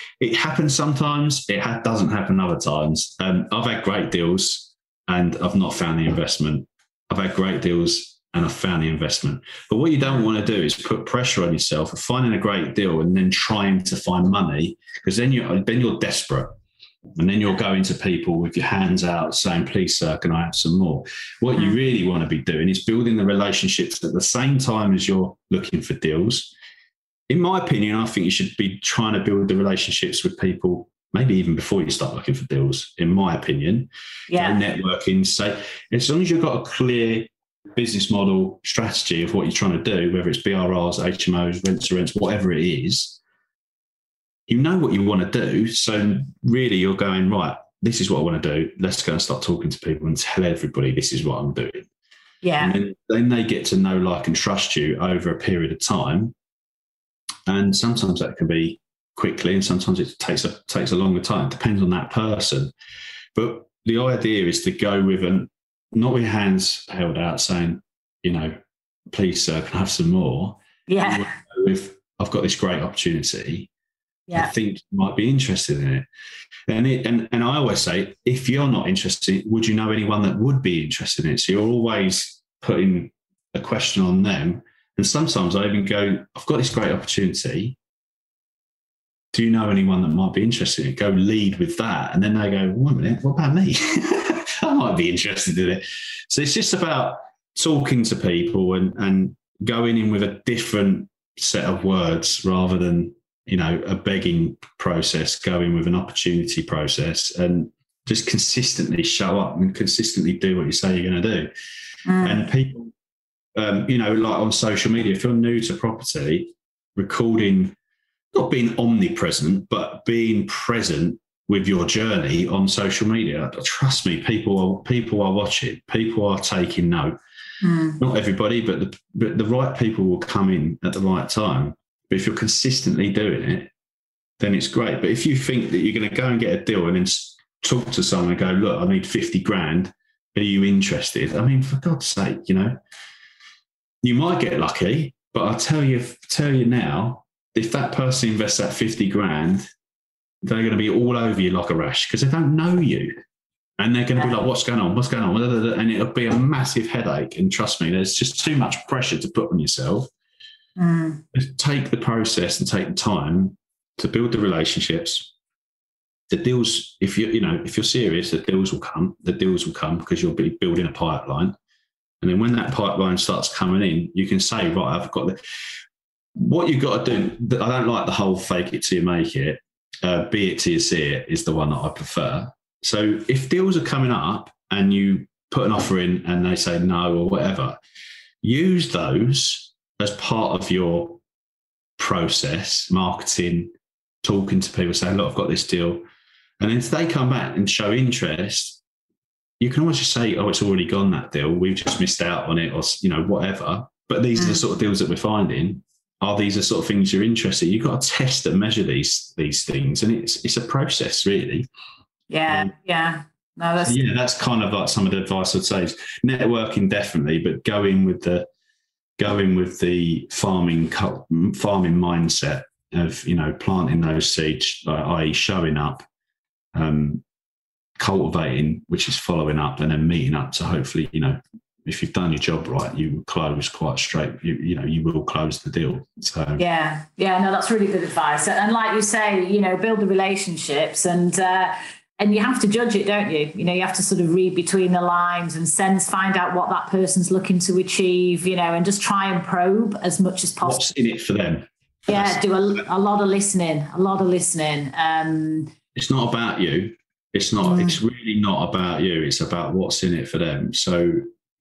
[LAUGHS] it happens sometimes. It ha- doesn't happen other times. Um, I've had great deals and I've not found the investment. I've had great deals and I've found the investment. But what you don't want to do is put pressure on yourself of finding a great deal and then trying to find money because then you're then you're desperate. And then you're going to people with your hands out saying, please, sir, can I have some more? What you mm. really want to be doing is building the relationships at the same time as you're looking for deals in my opinion, I think you should be trying to build the relationships with people maybe even before you start looking for deals, in my opinion. Yeah. networking. So as long as you've got a clear business model strategy of what you're trying to do, whether it's BRRs, HMOs, rents to rents, whatever it is, you know what you want to do. So really you're going, right, this is what I want to do. Let's go and start talking to people and tell everybody this is what I'm doing. Yeah. And then, then they get to know, like, and trust you over a period of time. And sometimes that can be quickly, and sometimes it takes a takes a longer time. It depends on that person. But the idea is to go with an not with hands held out saying, you know, please, sir, can I have some more? Yeah. With I've got this great opportunity. Yeah. I think you might be interested in it. And, it, and and I always say, if you're not interested, would you know anyone that would be interested in it? So you're always putting a question on them and sometimes I even go, I've got this great opportunity. Do you know anyone that might be interested in it? Go lead with that. And then they go, wait a minute, what about me? [LAUGHS] I might be interested in it. So it's just about talking to people and, and going in with a different set of words rather than, you know, a begging process, going with an opportunity process and just consistently show up and consistently do what you say you're going to do. Mm. And people um, you know, like on social media, if you're new to property, recording, not being omnipresent, but being present with your journey on social media. Trust me, people are people are watching, people are taking note. Mm. Not everybody, but the but the right people will come in at the right time. But if you're consistently doing it, then it's great. But if you think that you're going to go and get a deal and then talk to someone and go, look, I need 50 grand. Are you interested? I mean, for God's sake, you know, you might get lucky, but I'll tell you, tell you now, if that person invests that 50 grand, they're going to be all over you like a rash because they don't know you. And they're going to be like, what's going on? What's going on? And it'll be a massive headache. And trust me, there's just too much pressure to put on yourself. Mm. Take the process and take the time to build the relationships. The deals, if you you know, if you're serious, the deals will come. The deals will come because you'll be building a pipeline. And then when that pipeline starts coming in, you can say, right, I've got the what you've got to do. I don't like the whole fake it till you make it. Uh, be it till you see it is the one that I prefer. So if deals are coming up and you put an offer in and they say no or whatever, use those as part of your process, marketing, talking to people, saying, look, I've got this deal. And then if they come back and show interest, you can always just say, oh, it's already gone that deal. We've just missed out on it or, you know, whatever. But these mm. are the mm. sort of deals that we're finding. Are these the sort of things you're interested in? You've got to test and measure these these things. And it's it's a process, really. Yeah, um, yeah. No, that's yeah, that's kind of like some of the advice I'd say is networking definitely, but going with the going with the farming farming mindset of you know planting those seeds, i.e., showing up, um, cultivating, which is following up, and then meeting up. So hopefully, you know, if you've done your job right, you will close quite straight. You, you know, you will close the deal. So yeah, yeah, no, that's really good advice. And like you say, you know, build the relationships and. Uh, and you have to judge it, don't you? You know, you have to sort of read between the lines and sense, find out what that person's looking to achieve, you know, and just try and probe as much as possible. What's in it for them? Yeah, do a, a lot of listening, a lot of listening. Um, it's not about you. It's not. It's really not about you. It's about what's in it for them. So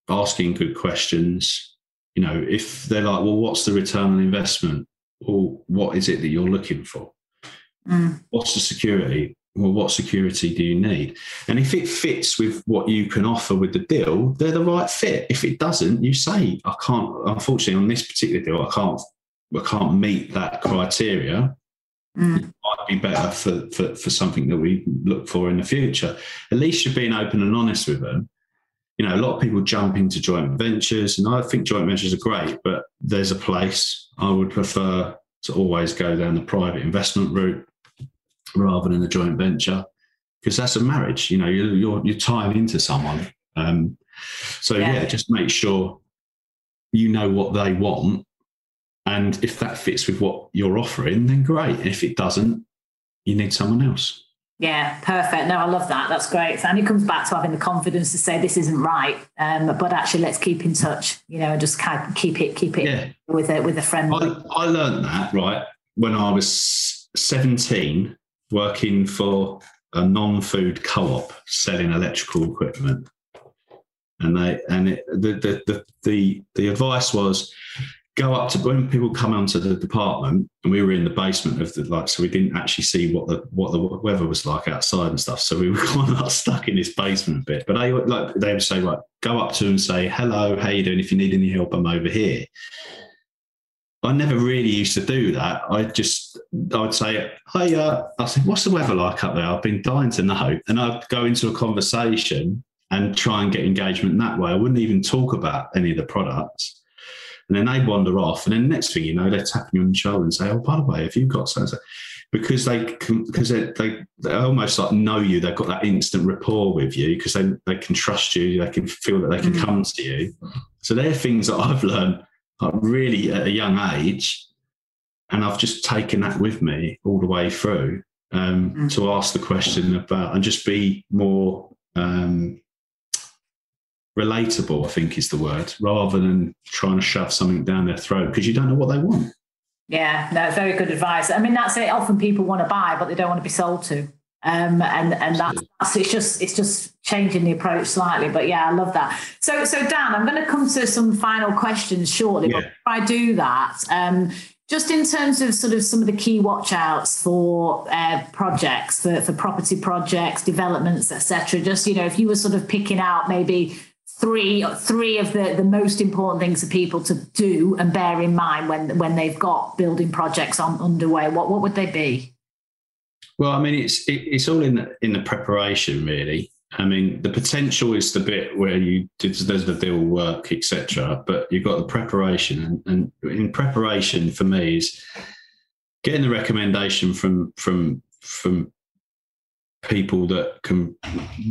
asking good questions. You know, if they're like, well, what's the return on investment? Or what is it that you're looking for? Mm. What's the security? Well, what security do you need? And if it fits with what you can offer with the deal, they're the right fit. If it doesn't, you say, I can't, unfortunately, on this particular deal, I can't I can't meet that criteria, mm. it might be better for, for, for something that we look for in the future. At least you're being open and honest with them. You know, a lot of people jump into joint ventures, and I think joint ventures are great, but there's a place. I would prefer to always go down the private investment route rather than a joint venture because that's a marriage. You know, you're you're, you're tying into someone. Um, so yeah. yeah, just make sure you know what they want and if that fits with what you're offering, then great. If it doesn't, you need someone else. Yeah, perfect. No, I love that. That's great. And it comes back to having the confidence to say this isn't right, um, but actually let's keep in touch. You know, and just kind of keep it, keep it yeah. with a with a friend. I, I learned that right when I was seventeen, working for a non-food co-op selling electrical equipment, and they and it, the, the the the the advice was go up to when people come onto the department and we were in the basement of the like so we didn't actually see what the what the weather was like outside and stuff so we were [LAUGHS] kind of like stuck in this basement a bit but they like they would say like go up to them and say hello how you doing if you need any help i'm over here I never really used to do that. I just, I would say, hey, uh, I said, what's the weather like up there? I've been dying to know." And I'd go into a conversation and try and get engagement that way. I wouldn't even talk about any of the products. And then they wander off. And then the next thing you know, they're tapping you on the shoulder and say, Oh, by the way, have you got so? Because they because they, they, they almost like know you, they've got that instant rapport with you because they, they can trust you, they can feel that they can mm-hmm. come to you. So they're things that I've learned like really at a young age. And I've just taken that with me all the way through um, mm-hmm. to ask the question about and just be more um, relatable, I think is the word, rather than trying to shove something down their throat because you don't know what they want. Yeah, no, very good advice. I mean, that's it. Often people want to buy, but they don't want to be sold to. Um, and and that's, that's, it's just it's just changing the approach slightly. But yeah, I love that. So so Dan, I'm going to come to some final questions shortly. Yeah. But if I do that, um, just in terms of sort of some of the key watch outs for uh, projects, for, for property projects, developments, etc. Just you know, if you were sort of picking out maybe three three of the, the most important things for people to do and bear in mind when when they've got building projects on underway what what would they be? Well i mean it's it, it's all in the, in the preparation really. I mean the potential is the bit where you does the deal work etc but you've got the preparation. And, and in preparation for me is getting the recommendation from from from people that can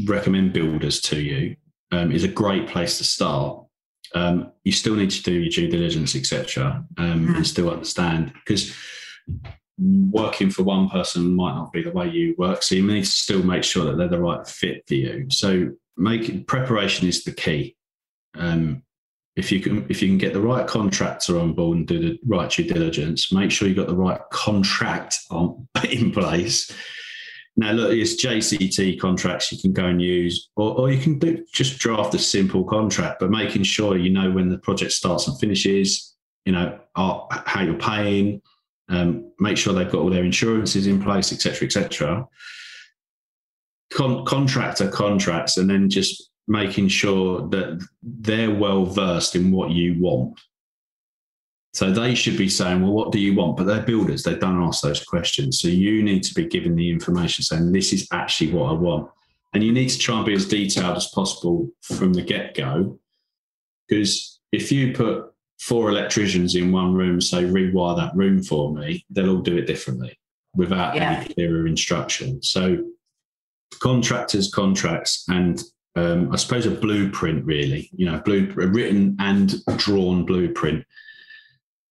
recommend builders to you um, is a great place to start. Um, you still need to do your due diligence, etc., um, mm. and still understand because working for one person might not be the way you work. So you need to still make sure that they're the right fit for you. So making preparation is the key. Um, if you can if you can get the right contractor on board and do the right due diligence, make sure you've got the right contract on [LAUGHS] in place. Now, look, it's JCT contracts you can go and use, or, or you can do, just draft a simple contract, but making sure you know when the project starts and finishes, you know, are, how you're paying, um, make sure they've got all their insurances in place, etc., etc. Con- contractor contracts, and then just making sure that they're well versed in what you want. So they should be saying, well, what do you want? But they're builders, they don't ask those questions. So you need to be given the information saying, this is actually what I want. And you need to try and be as detailed as possible from the get go. Because if you put four electricians in one room, say, rewire that room for me, they'll all do it differently without yeah. any clearer instruction. So contractors, contracts, and um, I suppose a blueprint, really, you know, blue, a written and drawn blueprint.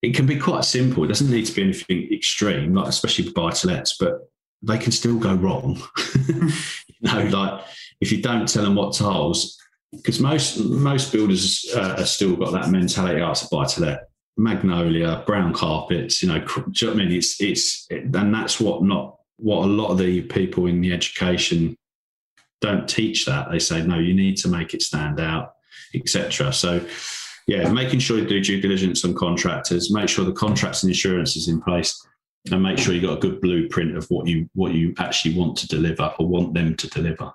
It can be quite simple. It doesn't need to be anything extreme, like especially buy to lets, but they can still go wrong. [LAUGHS] you know, like if you don't tell them what tiles, because most most builders uh, have still got that mentality. Oh, it's a buy to let, magnolia, brown carpets. You know, do you know I mean? It's it's and that's what not what a lot of the people in the education don't teach that. They say, no, you need to make it stand out, etc. So, yeah, making sure you do due diligence on contractors, make sure the contracts and insurance is in place, and make sure you got a good blueprint of what you what you actually want to deliver or want them to deliver.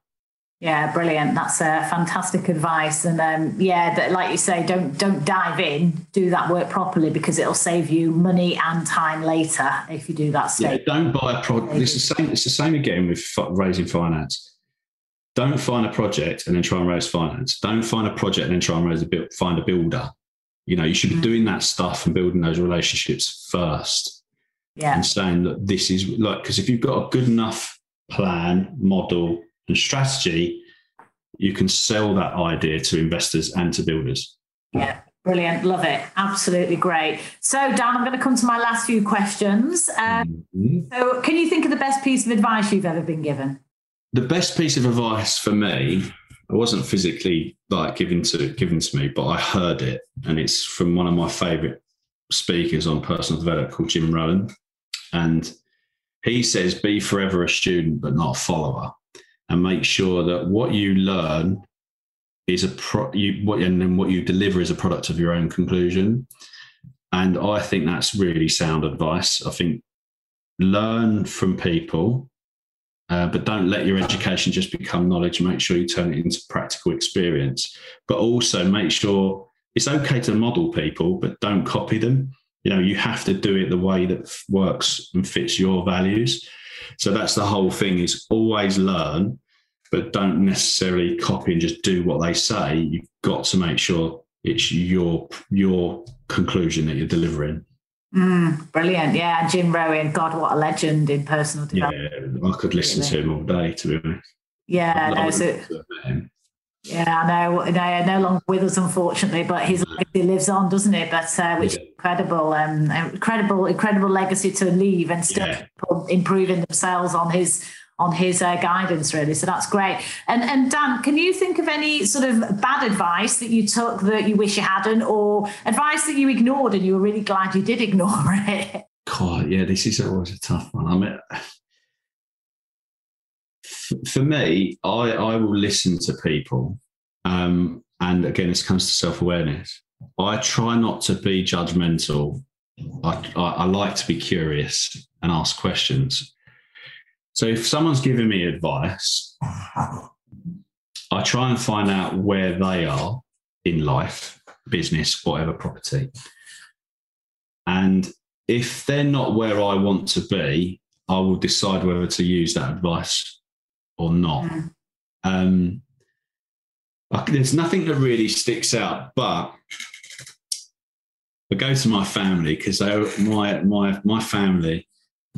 Yeah, brilliant. That's a uh, fantastic advice. And um, yeah, that, like you say, don't don't dive in. Do that work properly because it'll save you money and time later if you do that. Stage. Yeah, don't buy a product. It's the same. It's the same again with raising finance don't find a project and then try and raise finance. Don't find a project and then try and raise a build, find a builder. You know, you should be mm. doing that stuff and building those relationships first. Yeah. And saying that this is like, because if you've got a good enough plan, model, and strategy, you can sell that idea to investors and to builders. Yeah. Brilliant. Love it. Absolutely great. So, Dan, I'm going to come to my last few questions. Um, mm-hmm. So, can you think of the best piece of advice you've ever been given? The best piece of advice for me it wasn't physically like given to given to me, but I heard it, and it's from one of my favourite speakers on personal development called Jim Rohn, and he says, "Be forever a student, but not a follower, and make sure that what you learn is a pro you what and then what you deliver is a product of your own conclusion." And I think that's really sound advice. I think learn from people uh, but don't let your education just become knowledge. Make sure you turn it into practical experience. But also make sure it's okay to model people, but don't copy them. You know, you have to do it the way that works and fits your values. So that's the whole thing: is always learn, but don't necessarily copy and just do what they say. You've got to make sure it's your your conclusion that you're delivering. Mm, brilliant. Yeah. Jim Rohn, God, what a legend in personal development. Yeah, I could listen to him all day, to be honest. Yeah, no, so, yeah, I know. No, no longer with us, unfortunately, but his legacy lives on, doesn't it? But uh, which yeah. is incredible, um, incredible, incredible legacy to leave and still yeah. improving themselves on his on his uh, guidance, really. So that's great. And and Dan, can you think of any sort of bad advice that you took that you wish you hadn't, or advice that you ignored and you were really glad you did ignore [LAUGHS] it? God, yeah, this is always a tough one. I mean, for me, I I will listen to people, um, and again, this comes to self awareness. I try not to be judgmental. I, I, I like to be curious and ask questions so if someone's giving me advice, I try and find out where they are in life, business, whatever property. And if they're not where I want to be, I will decide whether to use that advice or not. Mm. Um, there's nothing that really sticks out, but I go to my family because my my my family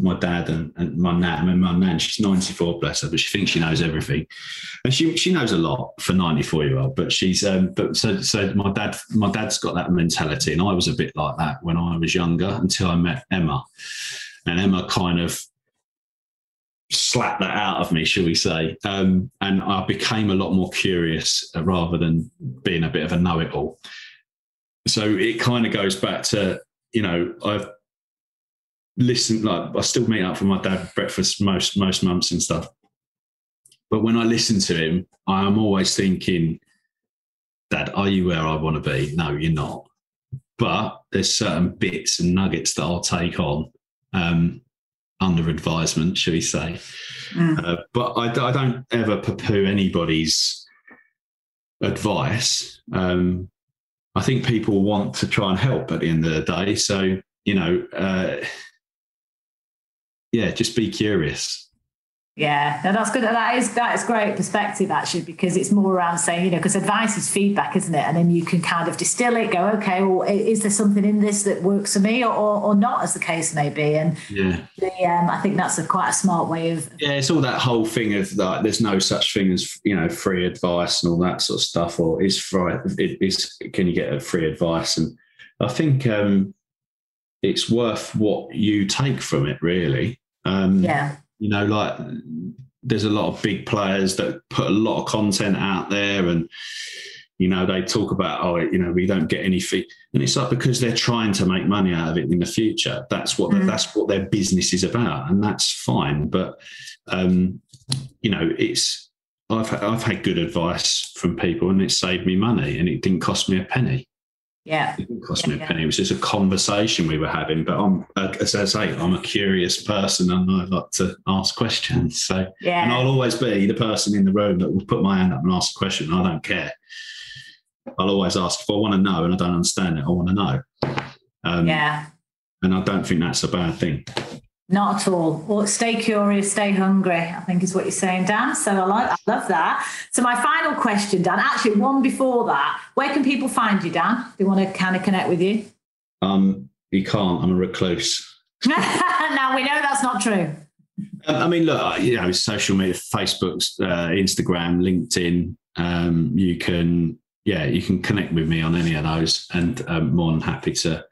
my dad and, and my nan. I mean, my nan, she's 94, bless her, but she thinks she knows everything, and she she knows a lot for 94 year old. But she's um, but so so my dad my dad's got that mentality, and I was a bit like that when I was younger until I met Emma, and Emma kind of slapped that out of me, shall we say? Um, and I became a lot more curious uh, rather than being a bit of a know it all. So it kind of goes back to you know I've listen like I still meet up for my dad breakfast most most months and stuff. But when I listen to him, I am always thinking, Dad, are you where I want to be? No, you're not. But there's certain bits and nuggets that I'll take on um, under advisement, should we say. Mm. Uh, but I, I, don't ever poo-poo anybody's advice. Um, I think people want to try and help at the end of the day. So, you know, uh, yeah, just be curious. Yeah, no, that's good. That is that is great perspective actually, because it's more around saying, you know, because advice is feedback, isn't it? And then you can kind of distill it, go, okay, well, is there something in this that works for me, or or, not, as the case may be? And yeah, the, um, I think that's a quite a smart way of. Yeah, it's all that whole thing of that. There's no such thing as you know free advice and all that sort of stuff, or is free is can you get a free advice? And I think um, it's worth what you take from it, really. Um, yeah. You know, like there's a lot of big players that put a lot of content out there and, you know, they talk about, oh, you know, we don't get any fee. And it's like because they're trying to make money out of it in the future. That's what mm. that's what their business is about. And that's fine. But um, you know, it's I've I've had good advice from people and it saved me money and it didn't cost me a penny. Yeah. It didn't cost yeah, me a penny. It was just a conversation we were having. But I'm, as I say, I'm a curious person and I like to ask questions. So, yeah. and I'll always be the person in the room that will put my hand up and ask a question. I don't care. I'll always ask if I want to know and I don't understand it. I want to know. Um, yeah. And I don't think that's a bad thing. Not at all. Well, stay curious, stay hungry. I think is what you're saying, Dan. So I like, I love that. So my final question, Dan. Actually, one before that. Where can people find you, Dan? They want to kind of connect with you. Um, you can't. I'm a recluse. [LAUGHS] now we know that's not true. Um, I mean, look, you know, social media, Facebook, uh, Instagram, LinkedIn. Um, you can, yeah, you can connect with me on any of those, and I'm um, more than happy to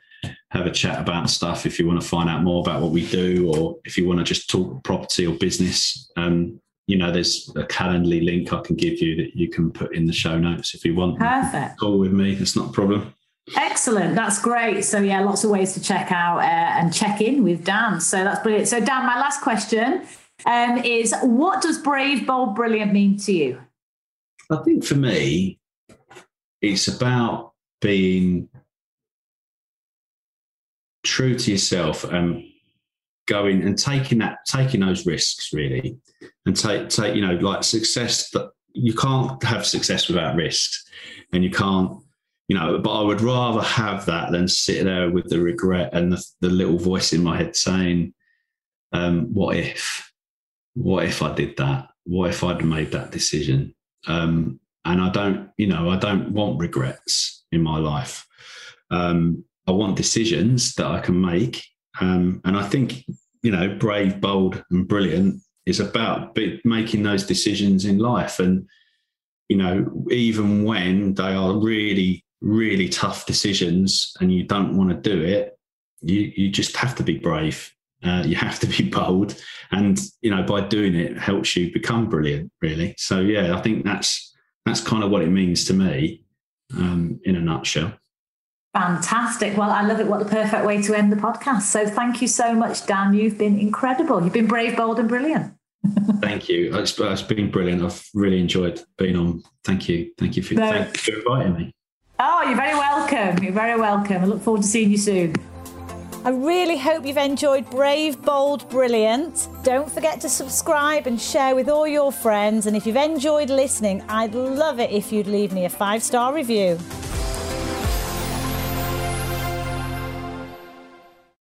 have a chat about stuff if you want to find out more about what we do or if you want to just talk property or business um, you know there's a calendly link i can give you that you can put in the show notes if you want perfect call with me it's not a problem Excellent. That's great. So, yeah, lots of ways to check out uh, and check in with Dan. So, that's brilliant. So, Dan, my last question um, is what does brave, bold, brilliant mean to you? I think for me, it's about being true to yourself and going and taking that taking those risks really and take take you know like success that you can't have success without risks and you can't you know but i would rather have that than sit there with the regret and the, the little voice in my head saying um, what if? What if i did that? What if i'd made that decision? Um, and i don't you know i don't want regrets in my life. Um, I want decisions that I can make. Um, and I think, you know, brave, bold, and brilliant is about making those decisions in life. And, you know, even when they are really, really tough decisions and you don't want to do it, you, you just have to be brave. Uh, you have to be [LAUGHS] bold. And, you know, by doing it, it helps you become brilliant, really. So, yeah, I think that's, that's kind of what it means to me um, in a nutshell. Fantastic. Well, I love it. What the perfect way to end the podcast. So thank you so much, Dan. You've been incredible. You've been brave, bold, and brilliant. [LAUGHS] thank you. It's, it's been brilliant. I've really enjoyed being on. Thank you. Thank you for, no. thank you for inviting me. Oh, you're very welcome. You're very welcome. I look forward to seeing you soon. I really hope you've enjoyed Brave, Bold, Brilliant. Don't forget to subscribe and share with all your friends. And if you've enjoyed listening, I'd love it if you'd leave me a five star review.